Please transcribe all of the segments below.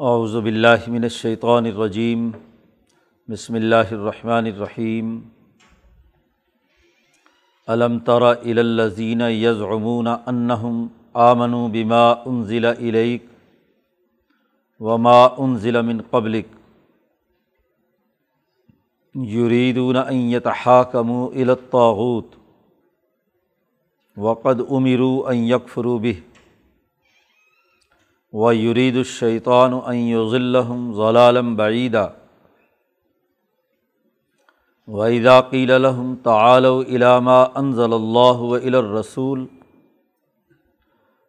اعوذ باللہ من الشیطان الرجیم، بسم اللہ الرحمن الرحیم۔ علم تر الی الذین یزعمون انہم آمنوا بما انزل الیک وما انزل من قبلک۔ یریدون ان یتحاکموا الی الطاغوت، وقد امروا ان یکفروا به و یرید الشیطان ضلعم ضلالم بعیدہ وحیدہ قیل الحم تعلّ علامہ انضل اللہ و الرسول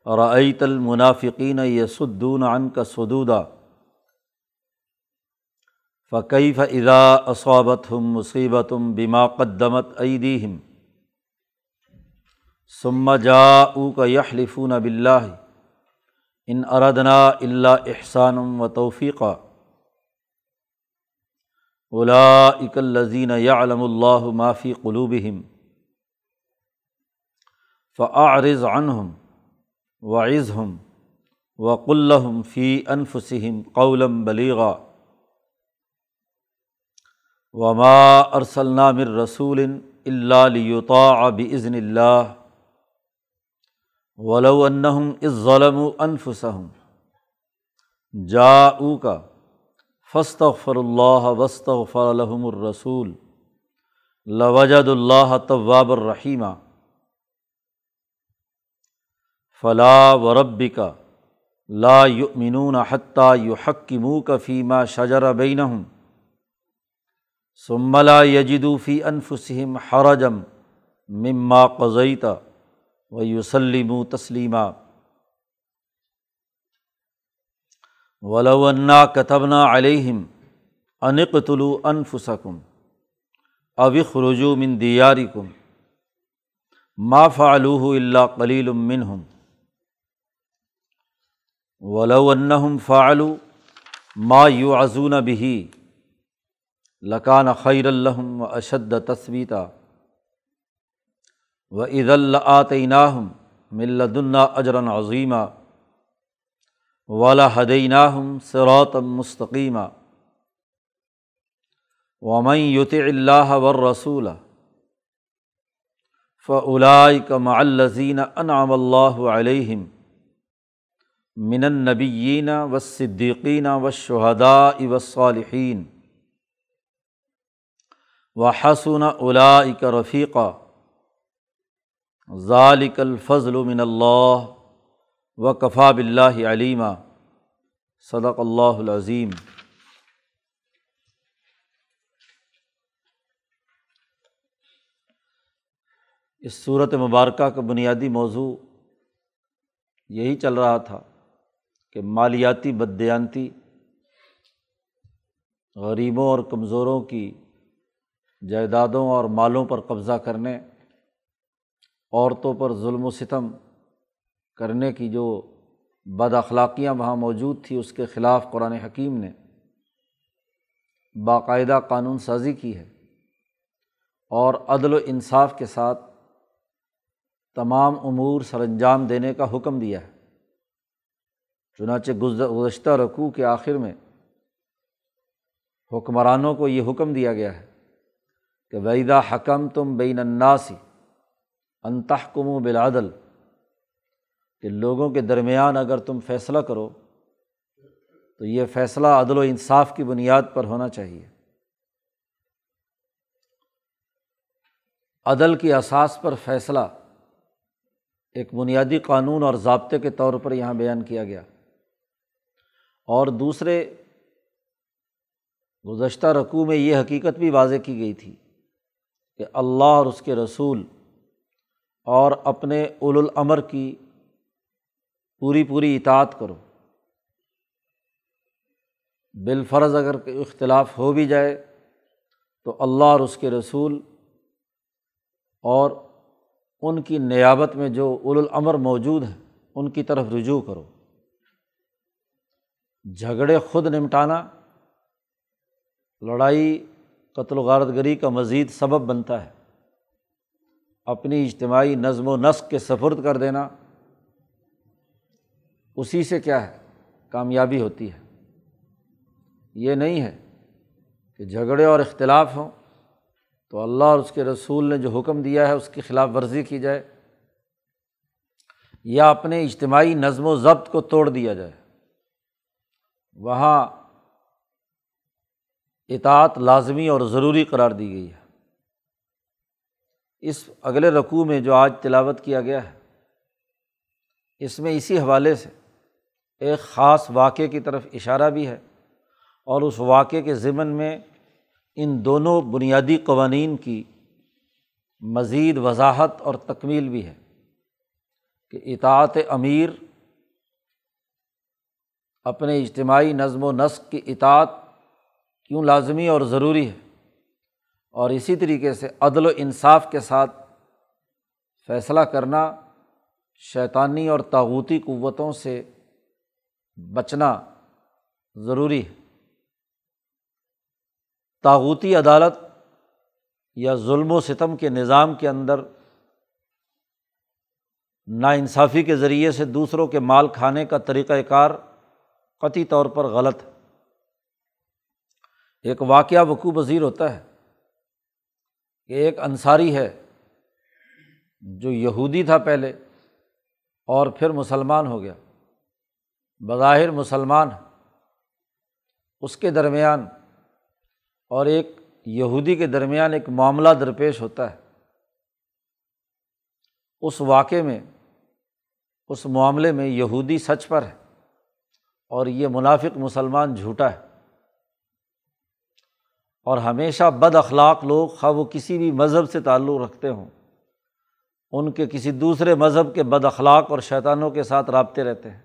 رعیت المنافقین یسدون عن کا سدودہ فقیف اذا اصابت ہم مصیبت بما قدمت ایدیہم ثم جاءوا کا یحلفون باللہ ان اردنا اللہ احسان و توفیقہ الاک الزین یعلم اللہ معافی قلوبہم فعرض عنہم وعزہم وقلہم فی انفسہم قولم بلیغا. وما ارسلنا من رسول اللہ لیطاع بإذن اللہ ولو انہم از ظلم و انفسم جا او کا فسط فر اللہ وسط فلحم الرسول لوجد اللہ طواب الرحیمہ فلاح و رب کا لا یؤمنون حتیٰ یو حکمو کا فیمہ شجر بین ثملا یجدو فی انفسم حرجم مما قزیتا و یوسلم تسلیمہ ولونا کتبنا علیہم انقتلو انفسکم اوق رجو من دیاری ما فعلوہ اللہ کلیل منہم ولو فعلو ما خیر و اشد تصویتا و عید العطیناہم ملدن اجرن عظیمہ ولا حدیناہم سروتم مستقیمہ ومن یوت اللہ ورسول فعلائک معلزین انعم اللہ علیہم من النبیین و صدیقین و شہداء و صالحین و حسن علائک رفیقہ ذالک الفضل من اللہ و کفا بلّہ علیمہ صدق اللہ العظیم اس صورت مبارکہ کا بنیادی موضوع یہی چل رہا تھا کہ مالیاتی بدیانتی غریبوں اور کمزوروں کی جائیدادوں اور مالوں پر قبضہ کرنے عورتوں پر ظلم و ستم کرنے کی جو بد اخلاقیاں وہاں موجود تھیں اس کے خلاف قرآن حکیم نے باقاعدہ قانون سازی کی ہے۔ اور عدل و انصاف کے ساتھ تمام امور سر انجام دینے کا حکم دیا ہے۔ چنانچہ گزشتہ رقوع کے آخر میں حکمرانوں کو یہ حکم دیا گیا ہے کہ ویدا حکم تم بین الناسی انتحکم و بلادل کہ لوگوں کے درمیان اگر تم فیصلہ کرو، تو یہ فیصلہ عدل و انصاف کی بنیاد پر ہونا چاہیے۔ عدل کی اساس پر فیصلہ ایک بنیادی قانون اور ضابطے کے طور پر یہاں بیان کیا گیا۔ اور دوسرے، گزشتہ رقوع میں یہ حقیقت بھی واضح کی گئی تھی کہ اللہ اور اس کے رسول اور اپنے اول الامر کی پوری پوری اطاعت کرو۔ بالفرض اگر اختلاف ہو بھی جائے تو اللہ اور اس کے رسول اور ان کی نیابت میں جو اول الامر موجود ہیں، ان کی طرف رجوع کرو۔ جھگڑے خود نمٹانا، لڑائی، قتل و غارت گری کا مزید سبب بنتا ہے۔ اپنی اجتماعی نظم و نسق کے سفرد کر دینا، اسی سے کیا ہے؟ کامیابی ہوتی ہے۔ یہ نہیں ہے کہ جھگڑے اور اختلاف ہوں تو اللہ اور اس کے رسول نے جو حکم دیا ہے اس کی خلاف ورزی کی جائے، یا اپنے اجتماعی نظم و ضبط کو توڑ دیا جائے۔ وہاں اطاعت لازمی اور ضروری قرار دی گئی ہے۔ اس اگلے رقوع میں جو آج تلاوت کیا گیا ہے، اس میں اسی حوالے سے ایک خاص واقعے کی طرف اشارہ بھی ہے اور اس واقعے کے ضمن میں ان دونوں بنیادی قوانین کی مزید وضاحت اور تکمیل بھی ہے کہ اطاعت امیر اپنے اجتماعی نظم و نسق کی اطاعت کیوں لازمی اور ضروری ہے۔ اور اسی طریقے سے عدل و انصاف کے ساتھ فیصلہ کرنا، شیطانی اور تاغوتی قوتوں سے بچنا ضروری ہے۔ تاغوتی عدالت یا ظلم و ستم کے نظام کے اندر ناانصافی کے ذریعے سے دوسروں کے مال کھانے کا طریقۂ کار قطعی طور پر غلط ہے۔ ایک واقعہ وقوع پذیر ہوتا ہے۔ کہ ایک انصاری ہے جو یہودی تھا پہلے اور پھر مسلمان ہو گیا، بظاہر مسلمان۔ اس کے درمیان اور ایک یہودی کے درمیان ایک معاملہ درپیش ہوتا ہے۔ اس واقعے میں، اس معاملے میں یہودی سچ پر ہے اور یہ منافق مسلمان جھوٹا ہے۔ اور ہمیشہ بد اخلاق لوگ خواہ وہ کسی بھی مذہب سے تعلق رکھتے ہوں، ان کے کسی دوسرے مذہب کے بد اخلاق اور شیطانوں کے ساتھ رابطے رہتے ہیں۔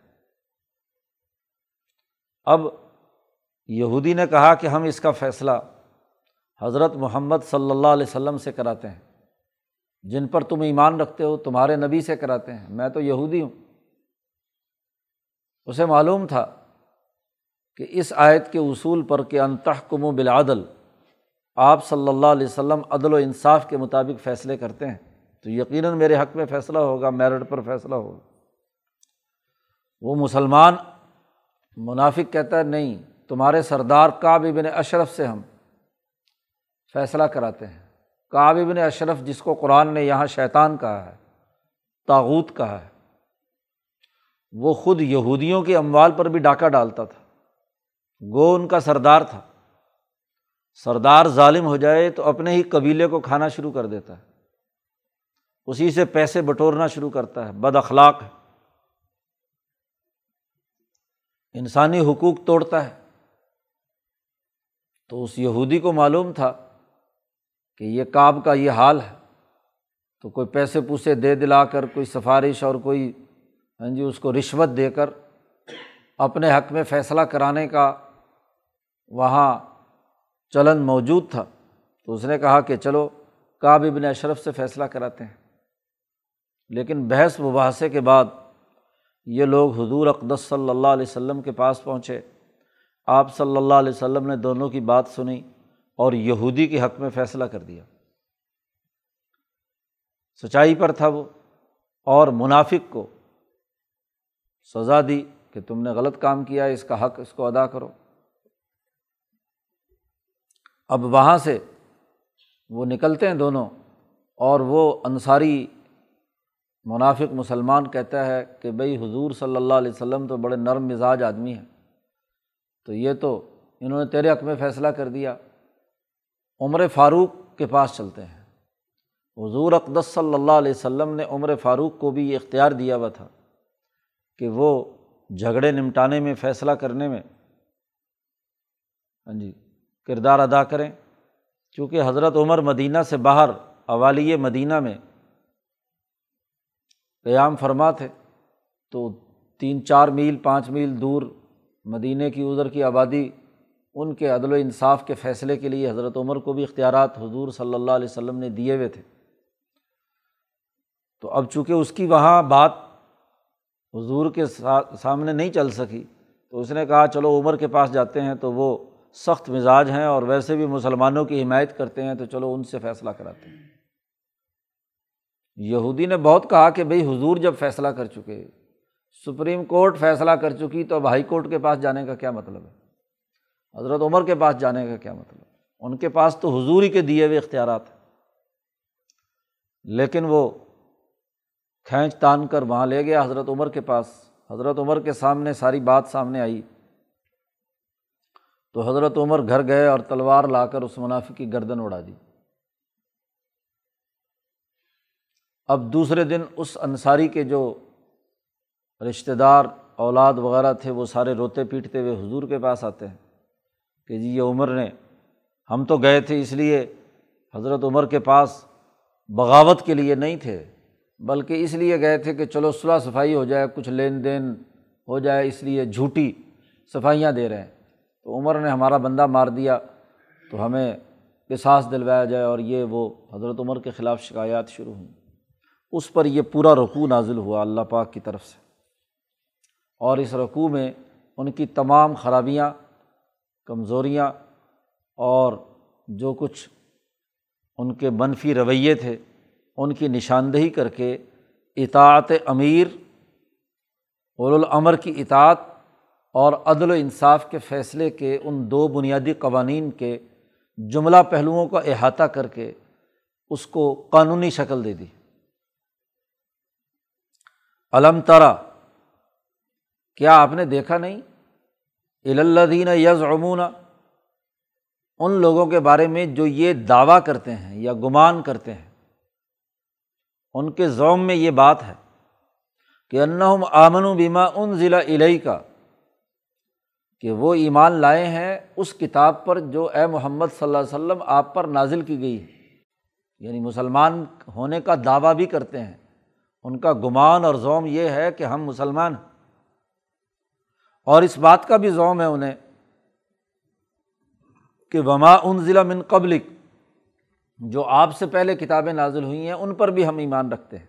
اب یہودی نے کہا کہ ہم اس کا فیصلہ حضرت محمد صلی اللہ علیہ وسلم سے کراتے ہیں۔ جن پر تم ایمان رکھتے ہو، تمہارے نبی سے کراتے ہیں۔ میں تو یہودی ہوں۔ اسے معلوم تھا کہ اس آیت کے اصول پر کہ انتحکم و بلادل آپ صلی اللہ علیہ وسلم عدل و انصاف کے مطابق فیصلے کرتے ہیں تو یقیناً میرے حق میں فیصلہ ہوگا، میرٹ پر فیصلہ ہوگا۔ وہ مسلمان منافق کہتا ہے، نہیں، تمہارے سردار کعب ابن اشرف سے ہم فیصلہ کراتے ہیں۔ کعب ابن اشرف، جس کو قرآن نے یہاں شیطان کہا ہے تاغوت کہا ہے، وہ خود یہودیوں کے اموال پر بھی ڈاکہ ڈالتا تھا۔ گو ان کا سردار تھا۔ سردار ظالم ہو جائے تو اپنے ہی قبیلے کو کھانا شروع کر دیتا ہے۔ اسی سے پیسے بٹورنا شروع کرتا ہے۔ بد اخلاق ہے۔ انسانی حقوق توڑتا ہے۔ تو اس یہودی کو معلوم تھا کہ یہ کاب کا یہ حال ہے۔ تو کوئی پیسے پوسے دے دلا کر، کوئی سفارش اور کوئی ہاں جی اس کو رشوت دے کر اپنے حق میں فیصلہ کرانے کا وہاں چلن موجود تھا۔ تو اس نے کہا کہ چلو، کعب ابن اشرف سے فیصلہ کراتے ہیں۔ لیکن بحث مباحثے کے بعد یہ لوگ حضور اقدس صلی اللہ علیہ وسلم کے پاس پہنچے۔ آپ صلی اللہ علیہ وسلم نے دونوں کی بات سنی اور یہودی کے حق میں فیصلہ کر دیا۔ سچائی پر تھا وہ اور منافق کو سزا دی کہ تم نے غلط کام کیا، اس کا حق اس کو ادا کرو۔ اب وہاں سے وہ نکلتے ہیں دونوں اور وہ انصاری منافق مسلمان کہتا ہے کہ بھائی حضور صلی اللہ علیہ وسلم تو بڑے نرم مزاج آدمی ہیں۔ تو یہ تو انہوں نے تیرے حق میں فیصلہ کر دیا۔ عمر فاروق کے پاس چلتے ہیں۔ حضور اقدس صلی اللہ علیہ وسلم نے عمر فاروق کو بھی یہ اختیار دیا ہوا تھا کہ وہ جھگڑے نمٹانے میں، فیصلہ کرنے میں۔ ہاں جی۔ کردار ادا کریں۔ چونکہ حضرت عمر مدینہ سے باہر اوالی مدینہ میں قیام فرما تھے، تو تین، چار میل، پانچ میل دور مدینہ کی ادھر کی آبادی، ان کے عدل و انصاف کے فیصلے کے لیے حضرت عمر کو بھی اختیارات حضور صلی اللہ علیہ وسلم نے دیے ہوئے تھے۔ تو اب چونکہ اس کی وہاں بات حضور کے سامنے نہیں چل سکی، تو اس نے کہا، چلو عمر کے پاس جاتے ہیں، تو وہ سخت مزاج ہیں اور ویسے بھی مسلمانوں کی حمایت کرتے ہیں تو چلو ان سے فیصلہ کراتے ہیں۔ یہودی نے بہت کہا کہ بھائی حضور جب فیصلہ کر چکے، سپریم کورٹ فیصلہ کر چکی تو اب ہائی کورٹ کے پاس جانے کا کیا مطلب ہے؟ حضرت عمر کے پاس جانے کا کیا مطلب ان کے پاس تو حضور ہی کے دیے ہوئے اختیارات ہیں۔ لیکن وہ کھینچ تان کر وہاں لے گیا حضرت عمر کے پاس۔ حضرت عمر کے سامنے ساری بات سامنے آئی۔ تو حضرت عمر گھر گئے اور تلوار لا کر اس منافع کی گردن اڑا دی۔ اب دوسرے دن اس انصاری کے جو رشتہ دار، اولاد وغیرہ تھے، وہ سارے روتے پیٹتے ہوئے حضور کے پاس آتے ہیں کہ جی یہ عمر نے، ہم تو گئے تھے اس لیے حضرت عمر کے پاس بغاوت کے لیے نہیں تھے، بلکہ اس لیے گئے تھے کہ چلو صلاح صفائی ہو جائے، کچھ لین دین ہو جائے، اس لیے جھوٹی صفائیاں دے رہے ہیں۔ تو عمر نے ہمارا بندہ مار دیا تو ہمیں احساس دلوایا جائے اور یہ وہ حضرت عمر کے خلاف شکایات شروع ہوئیں۔ اس پر یہ پورا رقوع نازل ہوا اللہ پاک کی طرف سے۔ اور اس رقوع میں ان کی تمام خرابیاں، کمزوریاں اور جو کچھ ان کے منفی رویے تھے، ان کی نشاندہی کر کے اطاعت امیر العمر کی اطاعت اور عدل و انصاف کے فیصلے کے ان دو بنیادی قوانین کے جملہ پہلوؤں کا احاطہ کر کے اس کو قانونی شکل دے دی۔ علم ترا، کیا آپ نے دیکھا نہیں؟ الدین یز عمون ان لوگوں کے بارے میں جو یہ دعویٰ کرتے ہیں یا گمان کرتے ہیں۔ ان کے زوم میں یہ بات ہے کہ انہم آمن و بیما ان ضلع علئی کا کہ وہ ایمان لائے ہیں اس کتاب پر جو اے محمد صلی اللہ علیہ وسلم آپ پر نازل کی گئی ہے۔ یعنی مسلمان ہونے کا دعویٰ بھی کرتے ہیں۔ ان کا گمان اور زوم یہ ہے کہ ہم مسلمان ہیں۔ اور اس بات کا بھی زوم ہے انہیں کہ وما ان ضلع من قبلک، جو آپ سے پہلے کتابیں نازل ہوئی ہیں، ان پر بھی ہم ایمان رکھتے ہیں۔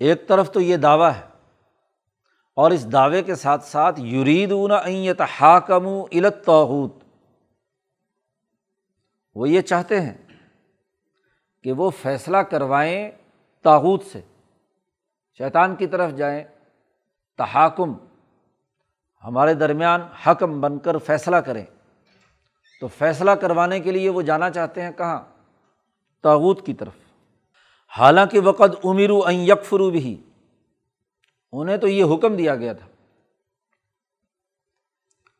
ایک طرف تو یہ دعویٰ ہے اور اس دعوے کے ساتھ ساتھ یرید اون ایت حاکم علت توحود وہ یہ چاہتے ہیں کہ وہ فیصلہ کروائیں تاحود سے۔ شیطان کی طرف جائیں، تحاکم، ہمارے درمیان حکم بن کر فیصلہ کریں۔ تو فیصلہ کروانے کے لیے وہ جانا چاہتے ہیں کہاں؟ تاغوت کی طرف۔ حالانکہ وقت امیر و یکفرو بھی انہیں تو یہ حکم دیا گیا تھا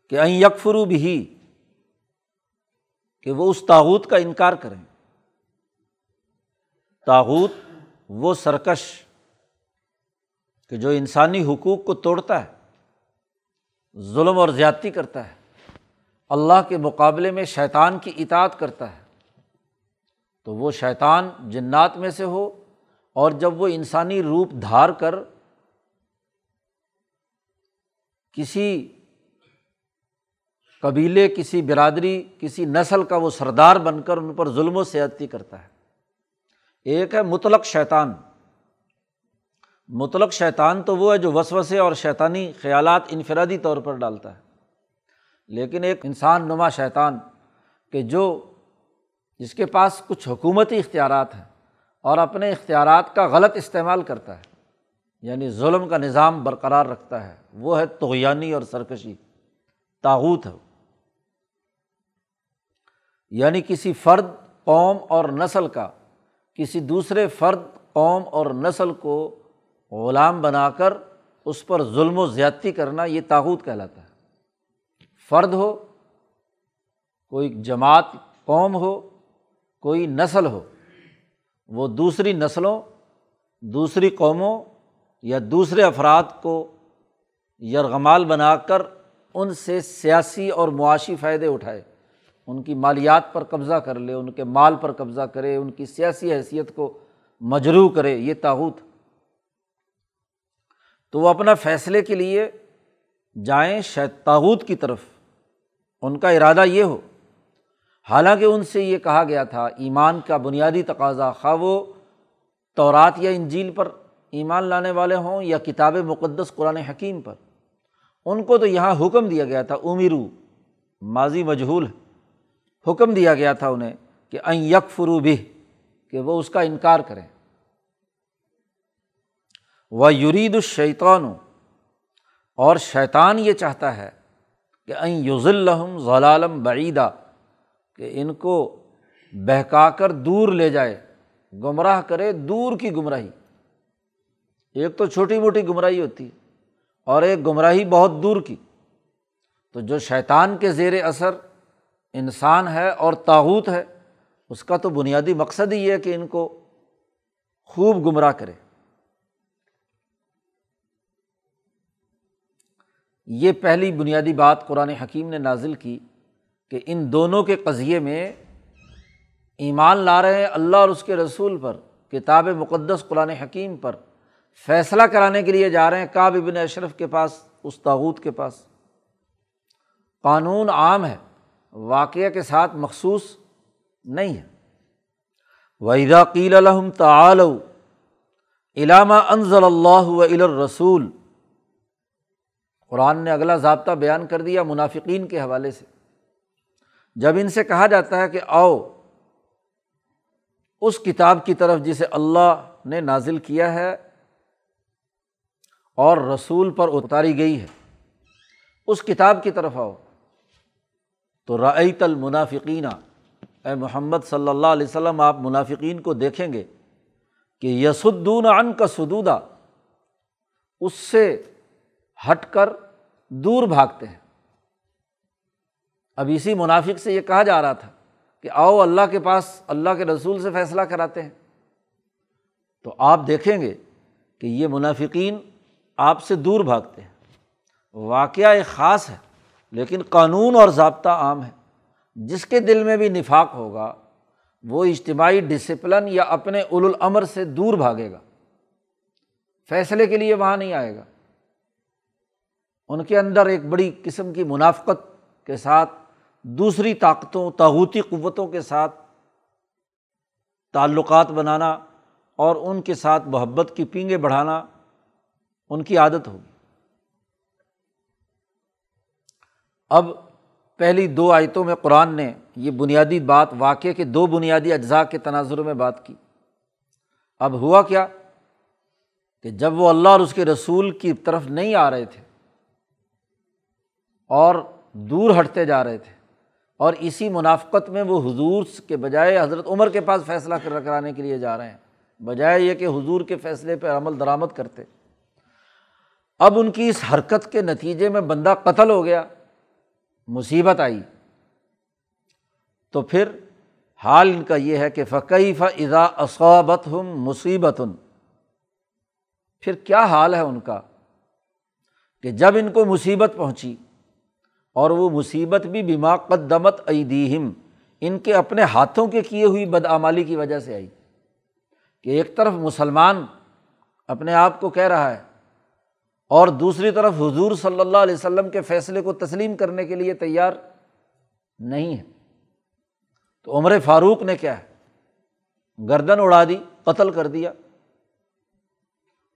کہ این یکفرو بھی کہ وہ اس تاوت کا انکار کریں۔ تاوت وہ سرکش کہ جو انسانی حقوق کو توڑتا ہے، ظلم اور زیادتی کرتا ہے، اللہ کے مقابلے میں شیطان کی اطاعت کرتا ہے، تو وہ شیطان جنات میں سے ہو اور جب وہ انسانی روپ دھار کر کسی قبیلے، کسی برادری، کسی نسل کا وہ سردار بن کر ان پر ظلم و سیاتی کرتا ہے۔ ایک ہے مطلق شیطان۔ مطلق شیطان تو وہ ہے جو وسوسے اور شیطانی خیالات انفرادی طور پر ڈالتا ہے۔ لیکن ایک انسان نما شیطان کہ جو جس کے پاس کچھ حکومتی اختیارات ہیں اور اپنے اختیارات کا غلط استعمال کرتا ہے۔ یعنی ظلم کا نظام برقرار رکھتا ہے۔ وہ ہے توغیانی اور سرکشی۔ تاوت ہے۔ یعنی کسی فرد، قوم اور نسل کا، کسی دوسرے فرد، قوم اور نسل کو غلام بنا کر اس پر ظلم و زیادتی کرنا یہ تاوت کہلاتا ہے۔ فرد ہو، کوئی جماعت، قوم ہو، کوئی نسل ہو، وہ دوسری نسلوں، دوسری قوموں یا دوسرے افراد کو یرغمال بنا کر ان سے سیاسی اور معاشی فائدے اٹھائے۔ ان کی مالیات پر قبضہ کر لے، ان کے مال پر قبضہ کرے، ان کی سیاسی حیثیت کو مجروح کرے، یہ تاوت تو وہ اپنا فیصلے کے لیے جائیں شاید تاوت کی طرف۔ ان کا ارادہ یہ ہو۔ حالانکہ ان سے یہ کہا گیا تھا، ایمان کا بنیادی تقاضا خواہ وہ تورات یا انجیل پر ایمان لانے والے ہوں یا کتاب مقدس قرآن حکیم پر؟ ان کو تو یہاں حکم دیا گیا تھا امیرو ماضی مجہول حکم دیا گیا تھا انہیں کہ این یک فرو بھی کہ وہ اس کا انکار کریں۔ وہ یرید الشیطان، اور شیطان یہ چاہتا ہے کہ این یوز الحم ضلالم بعیدہ کہ ان کو بہکا کر دور لے جائے، گمراہ کرے دور کی گمراہی۔ ایک تو چھوٹی موٹی گمراہی ہوتی ہے اور ایک گمراہی بہت دور کی۔ تو جو شیطان کے زیر اثر انسان ہے اور تاوت ہے، اس کا تو بنیادی مقصد ہی ہے کہ ان کو خوب گمراہ کرے۔ یہ پہلی بنیادی بات قرآن حکیم نے نازل کی کہ ان دونوں کے قضیے میں ایمان لا رہے ہیں اللہ اور اس کے رسول پر، کتاب مقدس قرآن حکیم پر۔ فیصلہ کرانے کے لیے جا رہے ہیں کاب ابن اشرف کے پاس، اس تاوت کے پاس۔ قانون عام ہے، واقعہ کے ساتھ مخصوص نہیں ہے۔ وحیدہ قیل الحم تعال علامہ انضل اللہ و رسول قرآن نے اگلا ضابطہ بیان کر دیا منافقین کے حوالے سے۔ جب ان سے کہا جاتا ہے کہ آؤ، اس کتاب کی طرف جسے اللہ نے نازل کیا ہے اور رسول پر اتاری گئی ہے۔ اس کتاب کی طرف آؤ۔ تو رعیت المنافقین۔ اے محمد صلی اللہ علیہ وسلم، آپ منافقین کو دیکھیں گے کہ یسدون ان کا سدودا۔ اس سے ہٹ کر دور بھاگتے ہیں۔ اب اسی منافق سے یہ کہا جا رہا تھا کہ آؤ اللہ کے پاس، اللہ کے رسول سے فیصلہ کراتے ہیں۔ تو آپ دیکھیں گے کہ یہ منافقین آپ سے دور بھاگتے ہیں۔ واقعہ ایک خاص ہے، لیکن قانون اور ضابطہ عام ہے۔ جس کے دل میں بھی نفاق ہوگا، وہ اجتماعی ڈسپلن یا اپنے اول العمر سے دور بھاگے گا۔ فیصلے کے لیے وہاں نہیں آئے گا۔ ان کے اندر ایک بڑی قسم کی منافقت کے ساتھ، دوسری طاقتوں تاوتی قوتوں کے ساتھ تعلقات بنانا اور ان کے ساتھ محبت کی پینگیں بڑھانا۔ ان کی عادت ہوگی۔ اب پہلی دو آیتوں میں قرآن نے یہ بنیادی بات واقعے کے دو بنیادی اجزاء کے تناظر میں بات کی۔ اب ہوا کیا کہ جب وہ اللہ اور اس کے رسول کی طرف نہیں آ رہے تھے اور دور ہٹتے جا رہے تھے اور اسی منافقت میں وہ حضور کے بجائے حضرت عمر کے پاس فیصلہ کرانے کے لیے جا رہے ہیں، بجائے یہ کہ حضور کے فیصلے پہ عمل درآمد کرتے۔ اب ان کی اس حرکت کے نتیجے میں بندہ قتل ہو گیا، مصیبت آئی۔ تو پھر حال ان کا یہ ہے کہ فقی فضا اصابت ہم مصیبت پھر کیا حال ہے ان کا؟ کہ جب ان کو مصیبت پہنچی اور وہ مصیبت بھی بیما قدمت ایدیہم ان کے اپنے ہاتھوں کے کیے ہوئی بدعمالی کی وجہ سے آئی۔ کہ ایک طرف مسلمان اپنے آپ کو کہہ رہا ہے اور دوسری طرف حضور صلی اللہ علیہ وسلم کے فیصلے کو تسلیم کرنے کے لیے تیار نہیں ہے تو عمر فاروق نے کیا ہے؟ گردن اڑا دی، قتل کر دیا۔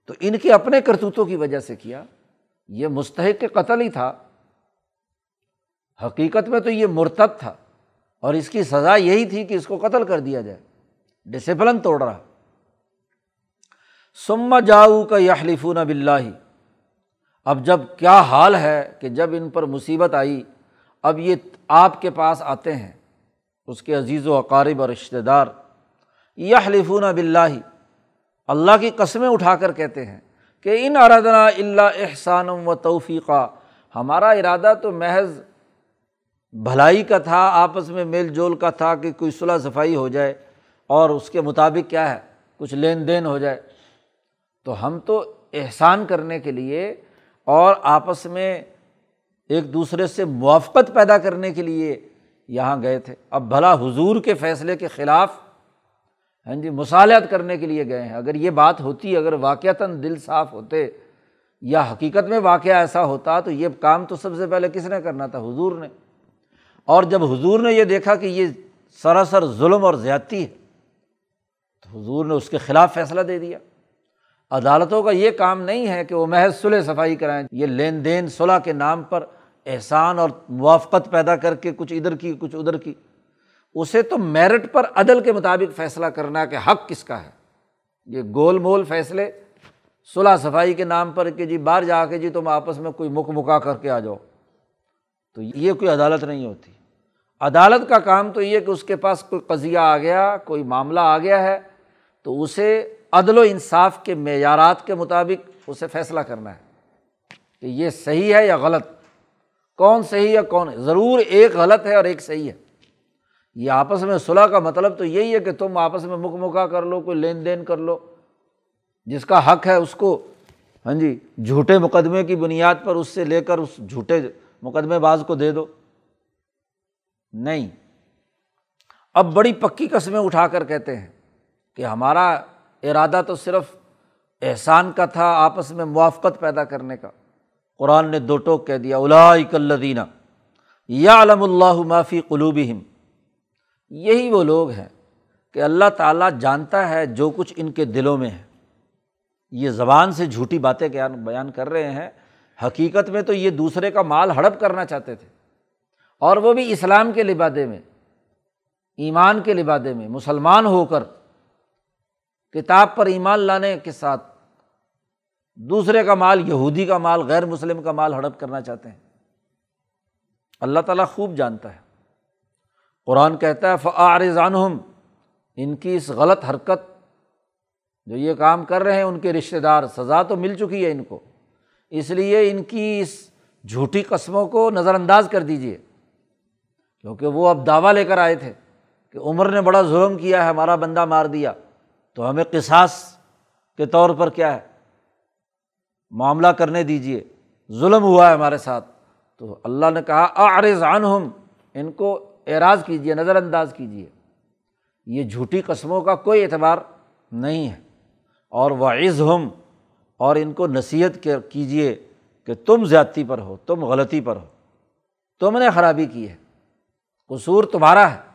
تو ان کے اپنے کرتوتوں کی وجہ سے کیا؟ یہ مستحق کے قتل ہی تھا۔ حقیقت میں تو یہ مرتب تھا۔ اور اس کی سزا یہی تھی کہ اس کو قتل کر دیا جائے۔ ڈسپلن توڑ رہا۔ سما جاؤ کا یحلفون بلّہ اب جب کیا حال ہے کہ جب ان پر مصیبت آئی، اب یہ آپ کے پاس آتے ہیں، اس کے عزیز و اقارب اور رشتہ دار۔ یہ حلیفون بلّہ اللہ کی قسمیں اٹھا کر کہتے ہیں کہ ان ارادنا اللہ احسانم و توفیقہ ہمارا ارادہ تو محض بھلائی کا تھا، آپس میں میل جول کا تھا کہ کوئی صلاح صفائی ہو جائے اور اس کے مطابق کیا ہے، کچھ لین دین ہو جائے۔ تو ہم تو احسان کرنے کے لیے اور آپس میں ایک دوسرے سے موافقت پیدا کرنے کے لیے یہاں گئے تھے۔ اب بھلا حضور کے فیصلے کے خلاف ہاں جی مصالحت کرنے کے لیے گئے ہیں۔ اگر یہ بات ہوتی، اگر واقعتاً دل صاف ہوتے یا حقیقت میں واقعہ ایسا ہوتا، تو یہ کام تو سب سے پہلے کس نے کرنا تھا؟ حضور نے۔ اور جب حضور نے یہ دیکھا کہ یہ سراسر ظلم اور زیادتی ہے، تو حضور نے اس کے خلاف فیصلہ دے دیا۔ عدالتوں کا یہ کام نہیں ہے کہ وہ محض صلح صفائی کرائیں، یہ لین دین صلاح کے نام پر احسان اور موافقت پیدا کر کے کچھ ادھر کی، کچھ ادھر کی۔ اسے تو میرٹ پر عدل کے مطابق فیصلہ کرنا کہ حق کس کا ہے۔ یہ گول مول فیصلے صلاح صفائی کے نام پر کہ جی باہر جا کے جی تم آپس میں کوئی مک مکا کر کے آ جاؤ۔ تو یہ کوئی عدالت نہیں ہوتی۔ عدالت کا کام تو یہ کہ اس کے پاس کوئی قضیہ آ گیا، کوئی معاملہ آ گیا ہے، تو اسے عدل و انصاف کے معیارات کے مطابق اسے فیصلہ کرنا ہے کہ یہ صحیح ہے یا غلط، کون صحیح ہے کون، ضرور ایک غلط ہے اور ایک صحیح ہے۔ یہ آپس میں صلاح کا مطلب تو یہی ہے کہ تم آپس میں مک مکا کر لو، کوئی لین دین کر لو۔ جس کا حق ہے اس کو ہاں جی جھوٹے مقدمے کی بنیاد پر اس سے لے کر اس جھوٹے مقدمے باز کو دے دو۔ نہیں۔ اب بڑی پکی قسمیں اٹھا کر کہتے ہیں کہ ہمارا ارادہ تو صرف احسان کا تھا، آپس میں موافقت پیدا کرنے کا۔ قرآن نے دو ٹوک کہہ دیا کلدینہ یا علم اللہ معافی قلوبہم۔ یہی وہ لوگ ہیں کہ اللہ تعالیٰ جانتا ہے جو کچھ ان کے دلوں میں ہے۔ یہ زبان سے جھوٹی باتیں بیان کر رہے ہیں۔ حقیقت میں تو یہ دوسرے کا مال ہڑپ کرنا چاہتے تھے۔ اور وہ بھی اسلام کے لبادے میں، ایمان کے لبادے میں، مسلمان ہو کر کتاب پر ایمان لانے کے ساتھ دوسرے کا مال، یہودی کا مال، غیر مسلم کا مال ہڑپ کرنا چاہتے ہیں۔ اللہ تعالیٰ خوب جانتا ہے۔ قرآن کہتا ہے فعارضان ان کی اس غلط حرکت جو یہ کام کر رہے ہیں، ان کے رشتے دار، سزا تو مل چکی ہے ان کو۔ اس لیے ان کی اس جھوٹی قسموں کو نظر انداز کر دیجیے کیونکہ وہ اب دعویٰ لے کر آئے تھے کہ عمر نے بڑا ظلم کیا ہے، ہمارا بندہ مار دیا۔ تو ہمیں قصاص کے طور پر کیا ہے؟ معاملہ کرنے دیجیے ظلم ہوا ہے ہمارے ساتھ۔ تو اللہ نے کہا آرز ہم ان کو اعراض کیجیے نظر انداز کیجیے یہ جھوٹی قسموں کا کوئی اعتبار نہیں ہے۔ اور وہ عز ہم اور ان کو نصیحت کیجیے کہ تم زیادتی پر ہو، تم غلطی پر ہو۔ تم نے خرابی کی ہے۔ قصور تمہارا ہے۔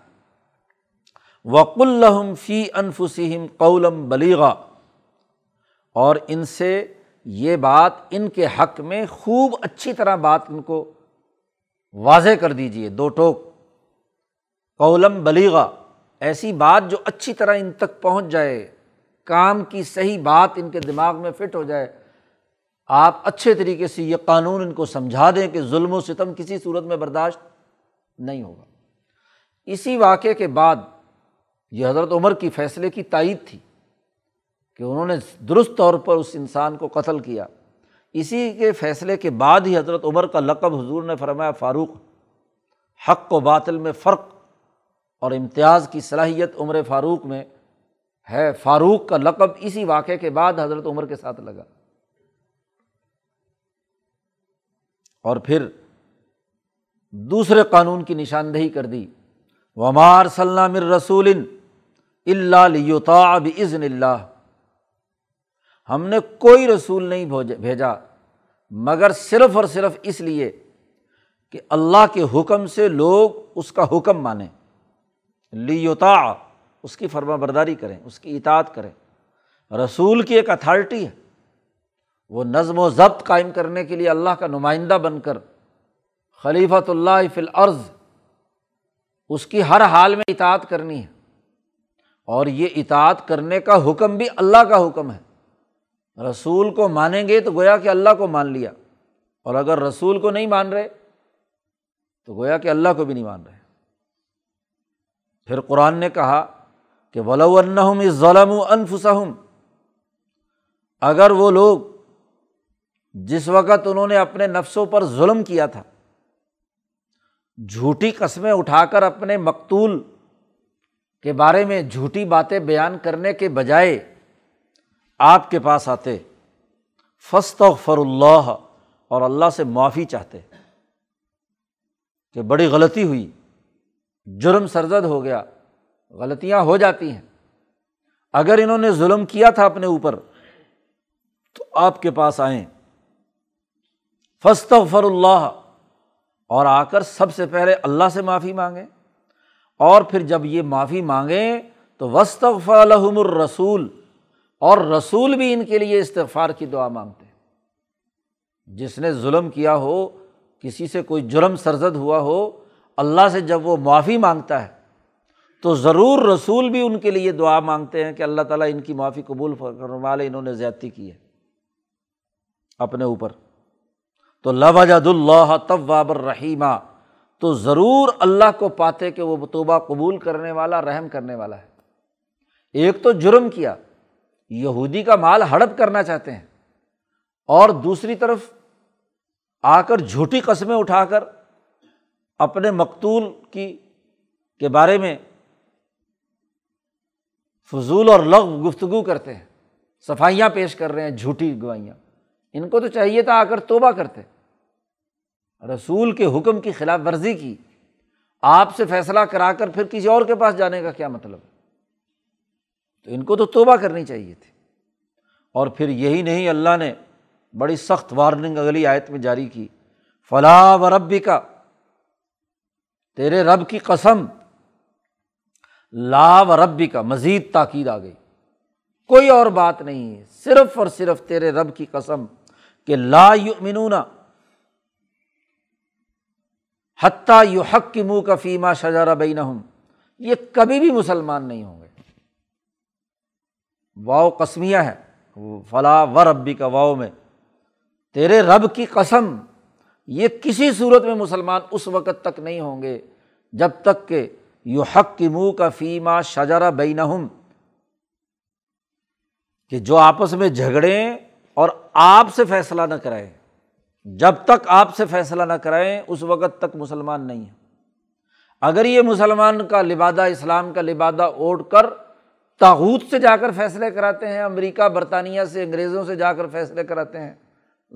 وق الحم فی انفسم قولم بلیغا اور ان سے یہ بات ان کے حق میں خوب اچھی طرح بات ان کو واضح کر دیجیے دو ٹوک۔ قولم بلیغا ایسی بات جو اچھی طرح ان تک پہنچ جائے، کام کی صحیح بات ان کے دماغ میں فٹ ہو جائے، آپ اچھے طریقے سے یہ قانون ان کو سمجھا دیں کہ ظلم و ستم کسی صورت میں برداشت نہیں ہوگا۔ اسی واقعے کے بعد یہ حضرت عمر کی فیصلے کی تائید تھی کہ انہوں نے درست طور پر اس انسان کو قتل کیا۔ اسی کے فیصلے کے بعد ہی حضرت عمر کا لقب حضور نے فرمایا، فاروق، حق و باطل میں فرق اور امتیاز کی صلاحیت عمر فاروق میں ہے۔ فاروق کا لقب اسی واقعے کے بعد حضرت عمر کے ساتھ لگا۔ اور پھر دوسرے قانون کی نشاندہی کر دی۔ ومار صلی رسول اللہ عزن اللہ ہم نے کوئی رسول نہیں بھیجا، مگر صرف اور صرف اس لیے کہ اللہ کے حکم سے لوگ اس کا حکم مانیں۔ لیوتا اس کی فرما برداری کریں، اس کی اطاعت کریں۔ رسول کی ایک اتھارٹی ہے۔ وہ نظم و ضبط قائم کرنے کے لیے اللہ کا نمائندہ بن کر خلیفۃ اللہ فی العرض اس کی ہر حال میں اطاعت کرنی ہے۔ اور یہ اطاعت کرنے کا حکم بھی اللہ کا حکم ہے۔ رسول کو مانیں گے تو گویا کہ اللہ کو مان لیا۔ اور اگر رسول کو نہیں مان رہے تو گویا کہ اللہ کو بھی نہیں مان رہے۔ پھر قرآن نے کہا کہ ولم ظلم و انفسم اگر وہ لوگ جس وقت انہوں نے اپنے نفسوں پر ظلم کیا تھا، جھوٹی قسمیں اٹھا کر اپنے مقتول کے بارے میں جھوٹی باتیں بیان کرنے کے بجائے آپ کے پاس آتے فسط فر اللہ، اور اللہ سے معافی چاہتے کہ بڑی غلطی ہوئی، جرم سرزد ہو گیا، غلطیاں ہو جاتی ہیں۔ اگر انہوں نے ظلم کیا تھا اپنے اوپر، تو آپ کے پاس آئیں۔ فسط فر اللہ، اور آ کر سب سے پہلے اللہ سے معافی مانگیں۔ اور پھر جب یہ معافی مانگیں تو وسط فلحم الرسول۔ اور رسول بھی ان کے لیے استغفار کی دعا مانگتے ہیں۔ جس نے ظلم کیا ہو، کسی سے کوئی جرم سرزد ہوا ہو، اللہ سے جب وہ معافی مانگتا ہے، تو ضرور رسول بھی ان کے لیے دعا مانگتے ہیں کہ اللہ تعالیٰ ان کی معافی قبول فرما لے، انہوں نے زیادتی کی ہے۔ اپنے اوپر۔ تو لوجد اللہ طواب الرحیمہ تو ضرور اللہ کو پاتے کہ وہ توبہ قبول کرنے والا، رحم کرنے والا ہے۔ ایک تو جرم کیا، یہودی کا مال ہڑپ کرنا چاہتے ہیں۔ اور دوسری طرف آ کر جھوٹی قسمیں اٹھا کر اپنے مقتول کی، کے بارے میں فضول اور لغ گفتگو کرتے ہیں۔ صفائیاں پیش کر رہے ہیں، جھوٹی گوائیاں ان کو تو چاہیے تھا آ کر توبہ کرتے۔ رسول کے حکم کی خلاف ورزی کی۔ آپ سے فیصلہ کرا کر پھر کسی اور کے پاس جانے کا کیا مطلب؟ تو ان کو تو توبہ کرنی چاہیے تھی۔ اور پھر یہی نہیں اللہ نے بڑی سخت وارننگ اگلی آیت میں جاری کی۔ فلاح و ربی کا تیرے رب کی قسم، لا و ربی کا مزید تاکید آ گئی۔ کوئی اور بات نہیں ہے۔ صرف اور صرف تیرے رب کی قسم کہ لا یؤمنون حتیٰ یو حق کی منہ کا فیما شجارہ بین یہ کبھی بھی مسلمان نہیں ہوں گے۔ واؤ قسمیہ ہے فلاں و ربی کا واؤ میں۔ تیرے رب کی قسم، یہ کسی صورت میں مسلمان اس وقت تک نہیں ہوں گے جب تک کہ یو حق کی منہ کا فیما شجرا بین کہ جو آپس میں جھگڑیں اور آپ سے فیصلہ نہ کرائیں۔ جب تک آپ سے فیصلہ نہ کرائیں، اس وقت تک مسلمان نہیں ہے اگر یہ مسلمان کا لبادہ، اسلام کا لبادہ اوڑھ کر تاحود سے جا کر فیصلے کراتے ہیں، امریکہ، برطانیہ سے، انگریزوں سے جا کر فیصلے کراتے ہیں،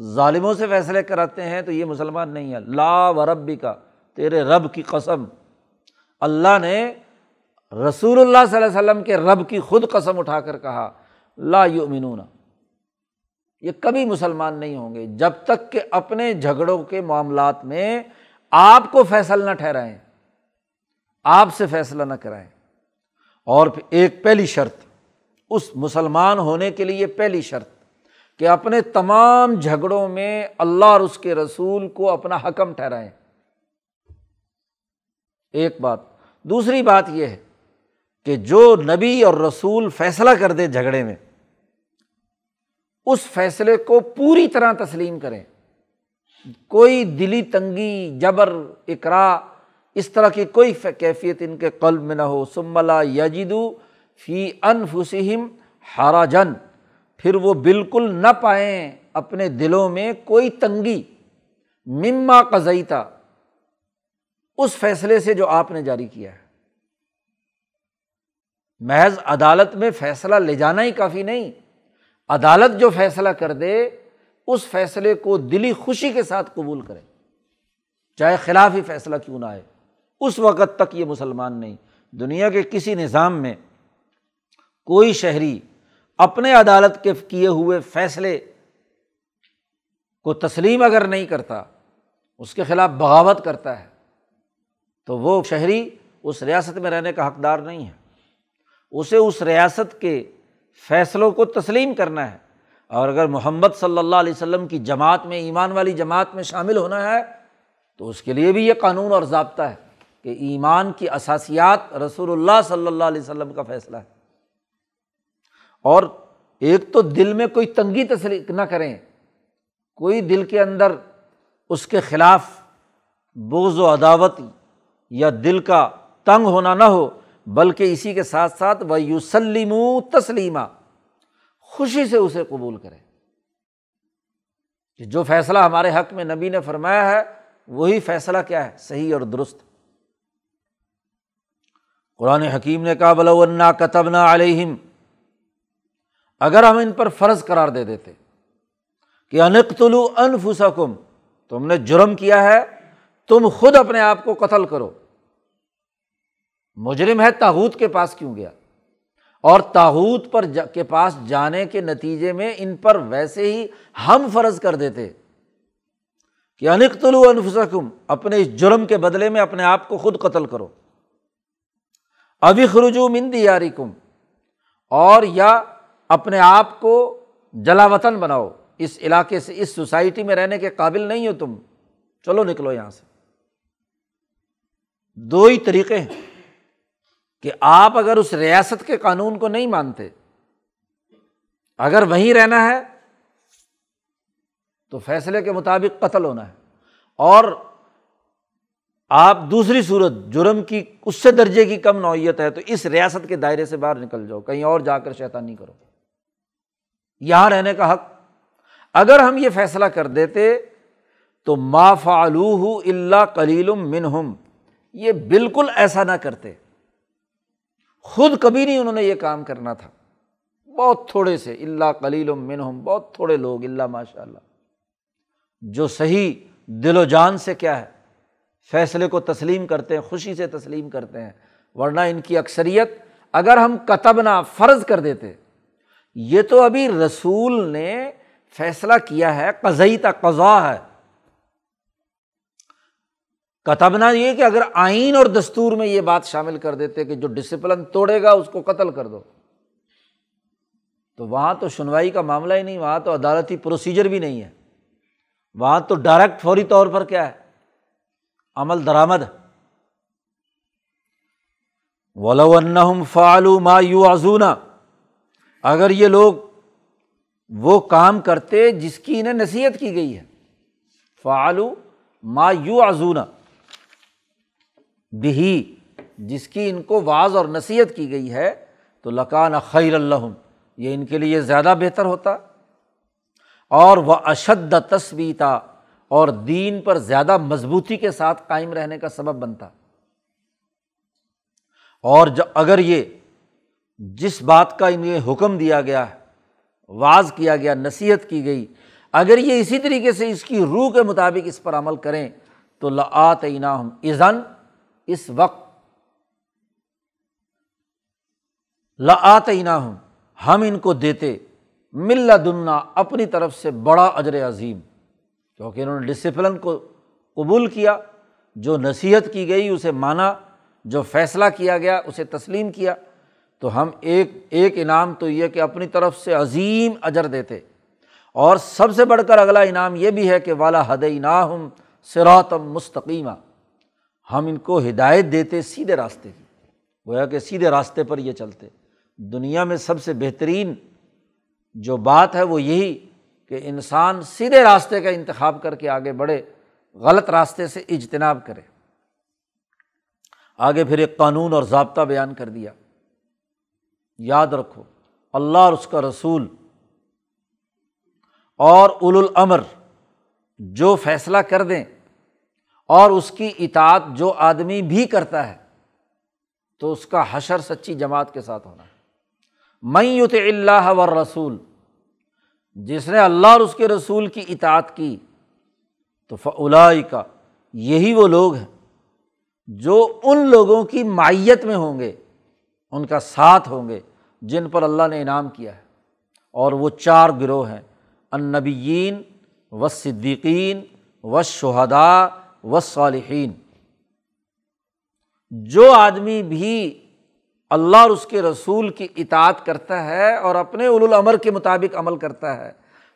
ظالموں سے فیصلے کراتے ہیں، تو یہ مسلمان نہیں ہے لا و ربی کا تیرے رب کی قسم۔ اللہ نے رسول اللہ صلی اللہ علیہ وسلم کے رب کی خود قسم اٹھا کر کہا، لا یؤمنون۔ یہ کبھی مسلمان نہیں ہوں گے جب تک کہ اپنے جھگڑوں کے معاملات میں آپ کو فیصل نہ ٹھہرائیں، آپ سے فیصلہ نہ کرائیں۔ اور پھر ایک پہلی شرط، اس مسلمان ہونے کے لیے پہلی شرط کہ اپنے تمام جھگڑوں میں اللہ اور اس کے رسول کو اپنا حکم ٹھہرائیں۔ ایک بات، دوسری بات یہ ہے کہ جو نبی اور رسول فیصلہ کر دے جھگڑے میں اس فیصلے کو پوری طرح تسلیم کریں۔ کوئی دلی تنگی، جبر اقرا اس طرح کی کوئی کیفیت ان کے قلب میں نہ ہو۔ سملا یجدو فی انفسم ہارا جن پھر وہ بالکل نہ پائیں اپنے دلوں میں کوئی تنگی۔ مما قزیتا اس فیصلے سے جو آپ نے جاری کیا ہے۔ محض عدالت میں فیصلہ لے جانا ہی کافی نہیں۔ عدالت جو فیصلہ کر دے، اس فیصلے کو دلی خوشی کے ساتھ قبول کرے۔ چاہے خلاف ہی فیصلہ کیوں نہ آئے۔ اس وقت تک یہ مسلمان نہیں۔ دنیا کے کسی نظام میں کوئی شہری اپنے عدالت کے کیے ہوئے فیصلے کو تسلیم اگر نہیں کرتا، اس کے خلاف بغاوت کرتا ہے، تو وہ شہری اس ریاست میں رہنے کا حقدار نہیں ہے۔ اسے اس ریاست کے فیصلوں کو تسلیم کرنا ہے۔ اور اگر محمد صلی اللہ علیہ وسلم کی جماعت میں، ایمان والی جماعت میں شامل ہونا ہے، تو اس کے لیے بھی یہ قانون اور ضابطہ ہے کہ ایمان کی اثاسیات رسول اللہ صلی اللہ علیہ وسلم کا فیصلہ ہے۔ اور ایک تو دل میں کوئی تنگی تسلیم نہ کریں۔ کوئی دل کے اندر اس کے خلاف بوز و عداوت یا دل کا تنگ ہونا نہ ہو۔ بلکہ اسی کے ساتھ ساتھ وہ یوسلم تسلیمہ خوشی سے اسے قبول کرے کہ جو فیصلہ ہمارے حق میں نبی نے فرمایا ہے، وہی فیصلہ کیا ہے؟ صحیح اور درست۔ قرآن حکیم نے کہا بلونا کتب نہ علیہم اگر ہم ان پر فرض قرار دے دیتے کہ انقتلو انفسکم، تم نے جرم کیا ہے، تم خود اپنے آپ کو قتل کرو۔ مجرم ہے تاحود کے پاس کیوں گیا؟ اور تاحود پر جا کے پاس جانے کے نتیجے میں ان پر ویسے ہی ہم فرض کر دیتے۔ کہ انقتل انفسکم، اپنے اس جرم کے بدلے میں اپنے آپ کو خود قتل کرو۔ ابھی خرجو مندی یاری کم اور یا اپنے آپ کو جلا وطن بناؤ۔ اس علاقے سے، اس سوسائٹی میں رہنے کے قابل نہیں ہو تم۔ چلو نکلو یہاں سے۔ دو ہی طریقے ہیں۔ کہ آپ اگر اس ریاست کے قانون کو نہیں مانتے، اگر وہیں رہنا ہے، تو فیصلے کے مطابق قتل ہونا ہے۔ اور آپ دوسری صورت، جرم کی، اس سے درجے کی کم نوعیت ہے، تو اس ریاست کے دائرے سے باہر نکل جاؤ، کہیں اور جا کر شیطانی کرو۔ یہاں رہنے کا حق۔ اگر ہم یہ فیصلہ کر دیتے، تو ما فعلوہ اللہ کلیل منہم۔ یہ بالکل ایسا نہ کرتے۔ خود کبھی نہیں انہوں نے یہ کام کرنا تھا۔ بہت تھوڑے سے اللہ کلیل منہم، بہت تھوڑے لوگ اللہ ماشاء اللہ جو صحیح دل و جان سے کیا ہے، فیصلے کو تسلیم کرتے ہیں، خوشی سے تسلیم کرتے ہیں۔ ورنہ ان کی اکثریت اگر ہم کتبنا فرض کر دیتے۔ یہ تو ابھی رسول نے فیصلہ کیا ہے قزئی تا قضا ہے۔ کتبنا یہ کہ اگر آئین اور دستور میں یہ بات شامل کر دیتے کہ جو ڈسپلن توڑے گا اس کو قتل کر دو، تو وہاں تو سنوائی کا معاملہ ہی نہیں، وہاں تو عدالتی پروسیجر بھی نہیں ہے۔ وہاں تو ڈائریکٹ فوری طور پر کیا ہے؟ عمل درآمد۔ ولو فعلو ما یو ازونا اگر یہ لوگ وہ کام کرتے جس کی انہیں نصیحت کی گئی ہے۔ فعلو ما یو ازونا بھی جس کی ان کو واض اور نصیحت کی گئی ہے، تو لکان خیر اللہ یہ ان کے لیے زیادہ بہتر ہوتا۔ اور وہ اشد تصویتا اور دین پر زیادہ مضبوطی کے ساتھ قائم رہنے کا سبب بنتا۔ اور جو اگر یہ جس بات کا انہیں حکم دیا گیا ہے واز کیا گیا، نصیحت کی گئی، اگر یہ اسی طریقے سے اس کی روح کے مطابق اس پر عمل کریں، تو لآت ہم ایزن اس وقت لآت ہوں ہم ان کو دیتے مل دننا اپنی طرف سے بڑا اجر عظیم۔ کیونکہ انہوں نے ڈسپلن کو قبول کیا، جو نصیحت کی گئی، اسے مانا، جو فیصلہ کیا گیا، اسے تسلیم کیا۔ تو ہم ایک ایک انعام تو یہ کہ اپنی طرف سے عظیم اجر دیتے۔ اور سب سے بڑھ کر اگلا انعام یہ بھی ہے کہ والا حد ہم سراتم مستقیمہ ہم ان کو ہدایت دیتے سیدھے راستے کی۔ گویا کہ سیدھے راستے پر یہ چلتے۔ دنیا میں سب سے بہترین جو بات ہے وہ یہی کہ انسان سیدھے راستے کا انتخاب کر کے آگے بڑھے، غلط راستے سے اجتناب کرے۔ آگے پھر ایک قانون اور ضابطہ بیان کر دیا۔ یاد رکھو، اللہ اور اس کا رسول اور اول الامر جو فیصلہ کر دیں اور اس کی اطاعت جو آدمی بھی کرتا ہے، تو اس کا حشر سچی جماعت کے ساتھ ہونا۔ میں یوت اللہ و رسول جس نے اللہ اور اس کے رسول کی اطاعت کی، تو فلائی کا یہی وہ لوگ ہیں جو ان لوگوں کی مائیت میں ہوں گے، ان کا ساتھ ہوں گے، جن پر اللہ نے انعام کیا ہے۔ اور وہ چار گروہ ہیں، النبیین و صدیقین و شہدا و صالحین جو آدمی بھی اللہ اور اس کے رسول کی اطاعت کرتا ہے اور اپنے اول العمر کے مطابق عمل کرتا ہے،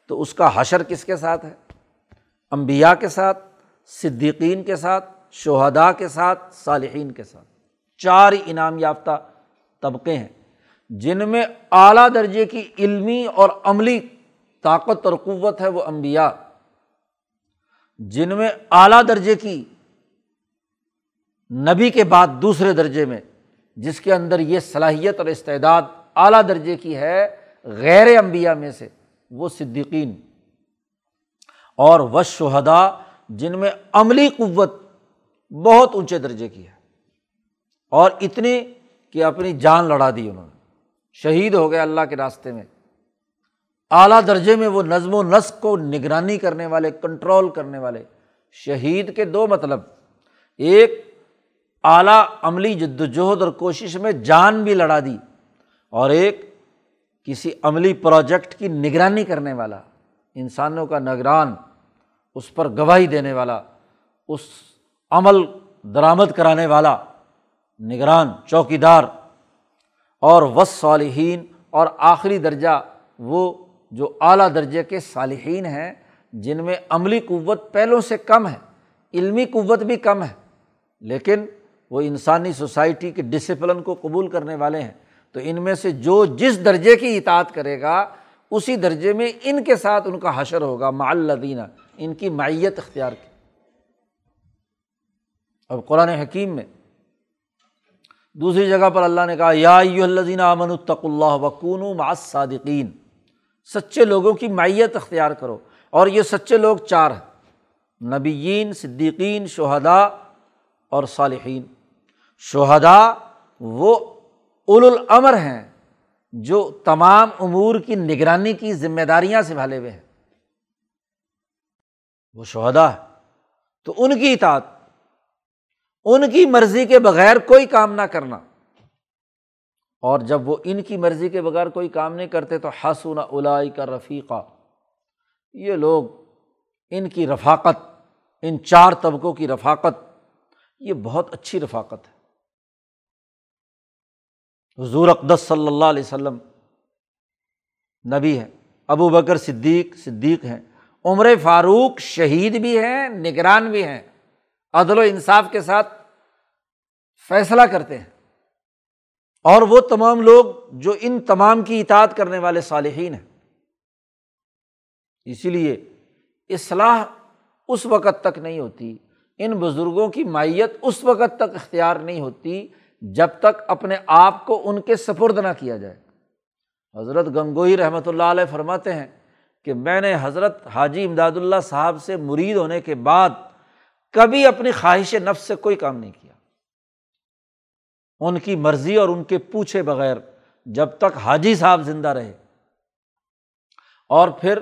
تو اس کا حشر کس کے ساتھ ہے؟ امبیا کے ساتھ، صدیقین کے ساتھ شہدا کے ساتھ، صالحین کے ساتھ۔ چار انعام یافتہ طبقے ہیں، جن میں اعلیٰ درجے کی علمی اور عملی طاقت اور قوت ہے وہ امبیا جن میں اعلیٰ درجے کی نبی کے بعد دوسرے درجے میں، جس کے اندر یہ صلاحیت اور استعداد اعلیٰ درجے کی ہے غیر انبیاء میں سے، وہ صدیقین۔ اور و شہدا جن میں عملی قوت بہت اونچے درجے کی ہے۔ اور اتنی کہ اپنی جان لڑا دی انہوں نے۔ شہید ہو گئے اللہ کے راستے میں۔ اعلیٰ درجے میں وہ نظم و نسق کو نگرانی کرنے والے، کنٹرول کرنے والے۔ شہید کے دو مطلب۔ ایک، اعلیٰ عملی جد وجہد اور کوشش میں جان بھی لڑا دی۔ اور ایک، کسی عملی پروجیکٹ کی نگرانی کرنے والا۔ انسانوں کا نگران، اس پر گواہی دینے والا۔ اس عمل درآمد کرانے والا۔ نگران چوکی دار اور وس صالحین اور آخری درجہ وہ جو اعلیٰ درجے کے صالحین ہیں، جن میں عملی قوت پہلوں سے کم ہے، علمی قوت بھی کم ہے، لیکن وہ انسانی سوسائٹی کے ڈسپلن کو قبول کرنے والے ہیں۔ تو ان میں سے جو جس درجے کی اطاعت کرے گا، اسی درجے میں ان کے ساتھ ان کا حشر ہوگا معلدینہ ان کی معیت اختیار کی۔ اب قرآن حکیم میں دوسری جگہ پر اللہ نے کہا، یا الزین امن الطق اللہ وکون صادقین سچے لوگوں کی مائیت اختیار کرو۔ اور یہ سچے لوگ چار ہیں۔ نبیین، صدیقین شہدا اور صالحین۔ شہدا وہ اول ہیں جو تمام امور کی نگرانی کی ذمہ داریاں سنبھالے ہوئے ہیں۔ وہ شہدا تو ان کی اطاعت، ان کی مرضی کے بغیر کوئی کام نہ کرنا۔ اور جب وہ ان کی مرضی کے بغیر کوئی کام نہیں کرتے تو حسن الائی کا رفیقہ یہ لوگ ان کی رفاقت، ان چار طبقوں کی رفاقت، یہ بہت اچھی رفاقت ہے۔ حضور اقدس صلی اللہ علیہ وسلم نبی ہے ابو بکر صدیق صدیق ہیں، عمر فاروق شہید بھی ہیں، نگران بھی ہیں۔ عدل و انصاف کے ساتھ فیصلہ کرتے ہیں۔ اور وہ تمام لوگ جو ان تمام کی اطاعت کرنے والے صالحین ہیں۔ اسی لیے اصلاح اس وقت تک نہیں ہوتی، ان بزرگوں کی مائیت اس وقت تک اختیار نہیں ہوتی جب تک اپنے آپ کو ان کے سپرد نہ کیا جائے۔ حضرت گنگوئی رحمۃ اللہ علیہ فرماتے ہیں کہ میں نے حضرت حاجی امداد اللہ صاحب سے مرید ہونے کے بعد کبھی اپنی خواہش نفس سے کوئی کام نہیں کیا۔ ان کی مرضی اور ان کے پوچھے بغیر جب تک حاجی صاحب زندہ رہے۔ اور پھر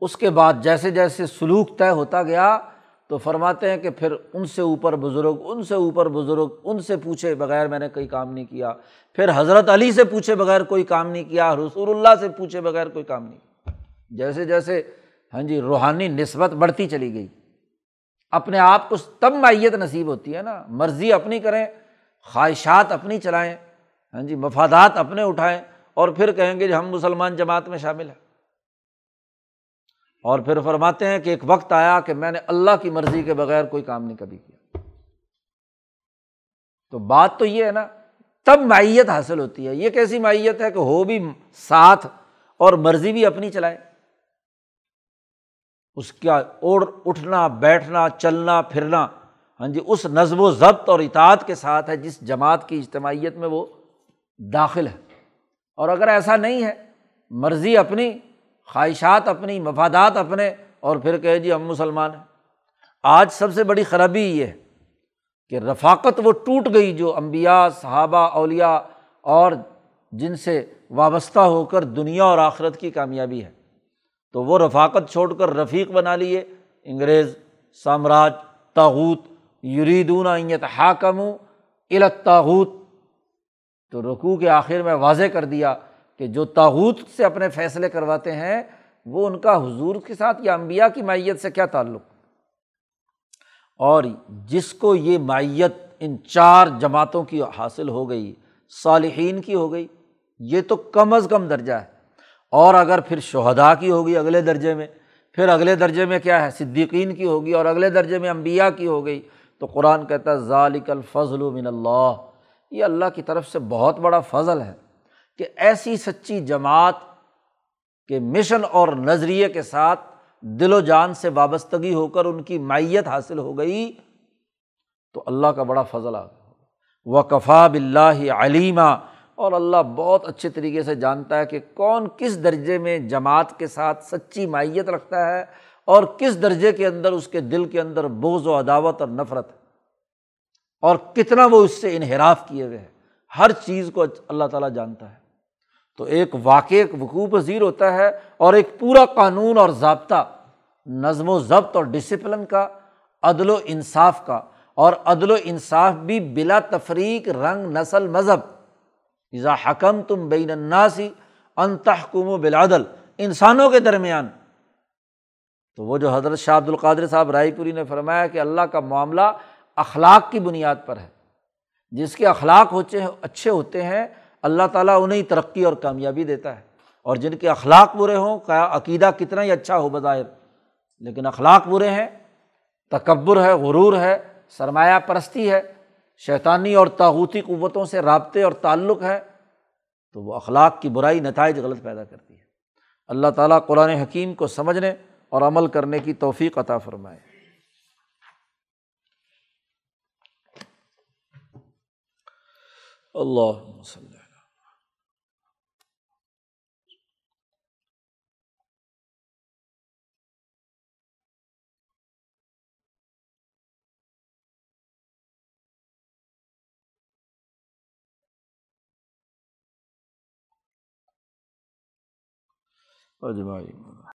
اس کے بعد جیسے جیسے سلوک طے ہوتا گیا تو فرماتے ہیں کہ پھر ان سے اوپر بزرگ، ان سے اوپر بزرگ، ان سے پوچھے بغیر میں نے کوئی کام نہیں کیا۔ پھر حضرت علی سے پوچھے بغیر کوئی کام نہیں کیا، رسول اللہ سے پوچھے بغیر کوئی کام نہیں۔ کیا جیسے جیسے ہاں جی روحانی نسبت بڑھتی چلی گئی۔ اپنے آپ کو تب مائیت نصیب ہوتی ہے نا، مرضی اپنی کریں خواہشات اپنی چلائیں ہاں جی مفادات اپنے اٹھائیں اور پھر کہیں گے جی ہم مسلمان جماعت میں شامل ہیں۔ اور پھر فرماتے ہیں کہ ایک وقت آیا کہ میں نے اللہ کی مرضی کے بغیر کوئی کام نہیں کبھی کیا۔ تو بات تو یہ ہے نا، تب مائیت حاصل ہوتی ہے۔ یہ کیسی مائیت ہے کہ ہو بھی ساتھ اور مرضی بھی اپنی چلائے اس کا اوڑ اٹھنا، بیٹھنا، چلنا، پھرنا ہاں جی اس نظم و ضبط اور اطاعت کے ساتھ ہے جس جماعت کی اجتماعیت میں وہ داخل ہے۔ اور اگر ایسا نہیں ہے، مرضی اپنی، خواہشات اپنی، مفادات اپنے، اور پھر کہے جی ہم مسلمان ہیں۔ آج سب سے بڑی خرابی یہ ہے کہ رفاقت وہ ٹوٹ گئی جو امبیا صحابہ اولیا اور جن سے وابستہ ہو کر دنیا اور آخرت کی کامیابی ہے۔ تو وہ رفاقت چھوڑ کر رفیق بنا لیے، انگریز، سامراج تاغوت یریدون ایت حاکم الطاغوت۔ تو رقو کے آخر میں واضح کر دیا کہ جو تاغوت سے اپنے فیصلے کرواتے ہیں، وہ ان کا حضور کے ساتھ یا امبیا کی مائیت سے کیا تعلق؟ اور جس کو یہ مائیت ان چار جماعتوں کی حاصل ہو گئی، صالحین کی ہو گئی، یہ تو کم از کم درجہ ہے۔ اور اگر پھر شہدا کی ہوگی اگلے درجے میں، پھر اگلے درجے میں کیا ہے؟ صدیقین کی ہوگی اور اگلے درجے میں امبیا کی ہو گئی۔ تو قرآن کہتا ہے، ذالک الفضل من اللہ۔ یہ اللہ کی طرف سے بہت بڑا فضل ہے کہ ایسی سچی جماعت کے مشن اور نظریے کے ساتھ دل و جان سے وابستگی ہو کر ان کی مائیت حاصل ہو گئی، تو اللہ کا بڑا فضل آ گیا۔ و کفا بلّہ علیمہ اور اللہ بہت اچھے طریقے سے جانتا ہے کہ کون کس درجے میں جماعت کے ساتھ سچی مائیت رکھتا ہے اور کس درجے کے اندر اس کے دل کے اندر بوز و عداوت اور نفرت ہے اور کتنا وہ اس سے انحراف کیے ہوئے ہیں؟ ہر چیز کو اللہ تعالیٰ جانتا ہے۔ تو ایک واقع وقوع پذیر ہوتا ہے اور ایک پورا قانون اور ضابطہ، نظم و ضبط اور ڈسپلن کا، عدل و انصاف کا۔ اور عدل و انصاف بھی بلا تفریق رنگ، نسل، مذہب۔ ایزا حکم تم بین الناسی انتحکم و بلادل انسانوں کے درمیان تو وہ جو حضرت شاہ عبد القادر صاحب رائے پوری نے فرمایا کہ اللہ کا معاملہ اخلاق کی بنیاد پر ہے۔ جس کے اخلاق ہوتے ہیں، اچھے ہوتے ہیں، اللہ تعالیٰ انہیں ترقی اور کامیابی دیتا ہے۔ اور جن کے اخلاق برے ہوں عقیدہ کتنا ہی اچھا ہو بظاہر، لیکن اخلاق برے ہیں، تکبر ہے، غرور ہے، سرمایہ پرستی ہے، شیطانی اور تاغوتی قوتوں سے رابطے اور تعلق ہے، تو وہ اخلاق کی برائی نتائج غلط پیدا کرتی ہے۔ اللہ تعالیٰ قرآن حکیم کو سمجھنے اور عمل کرنے کی توفیق عطا فرمائے۔ اللہ وسلم اجمائی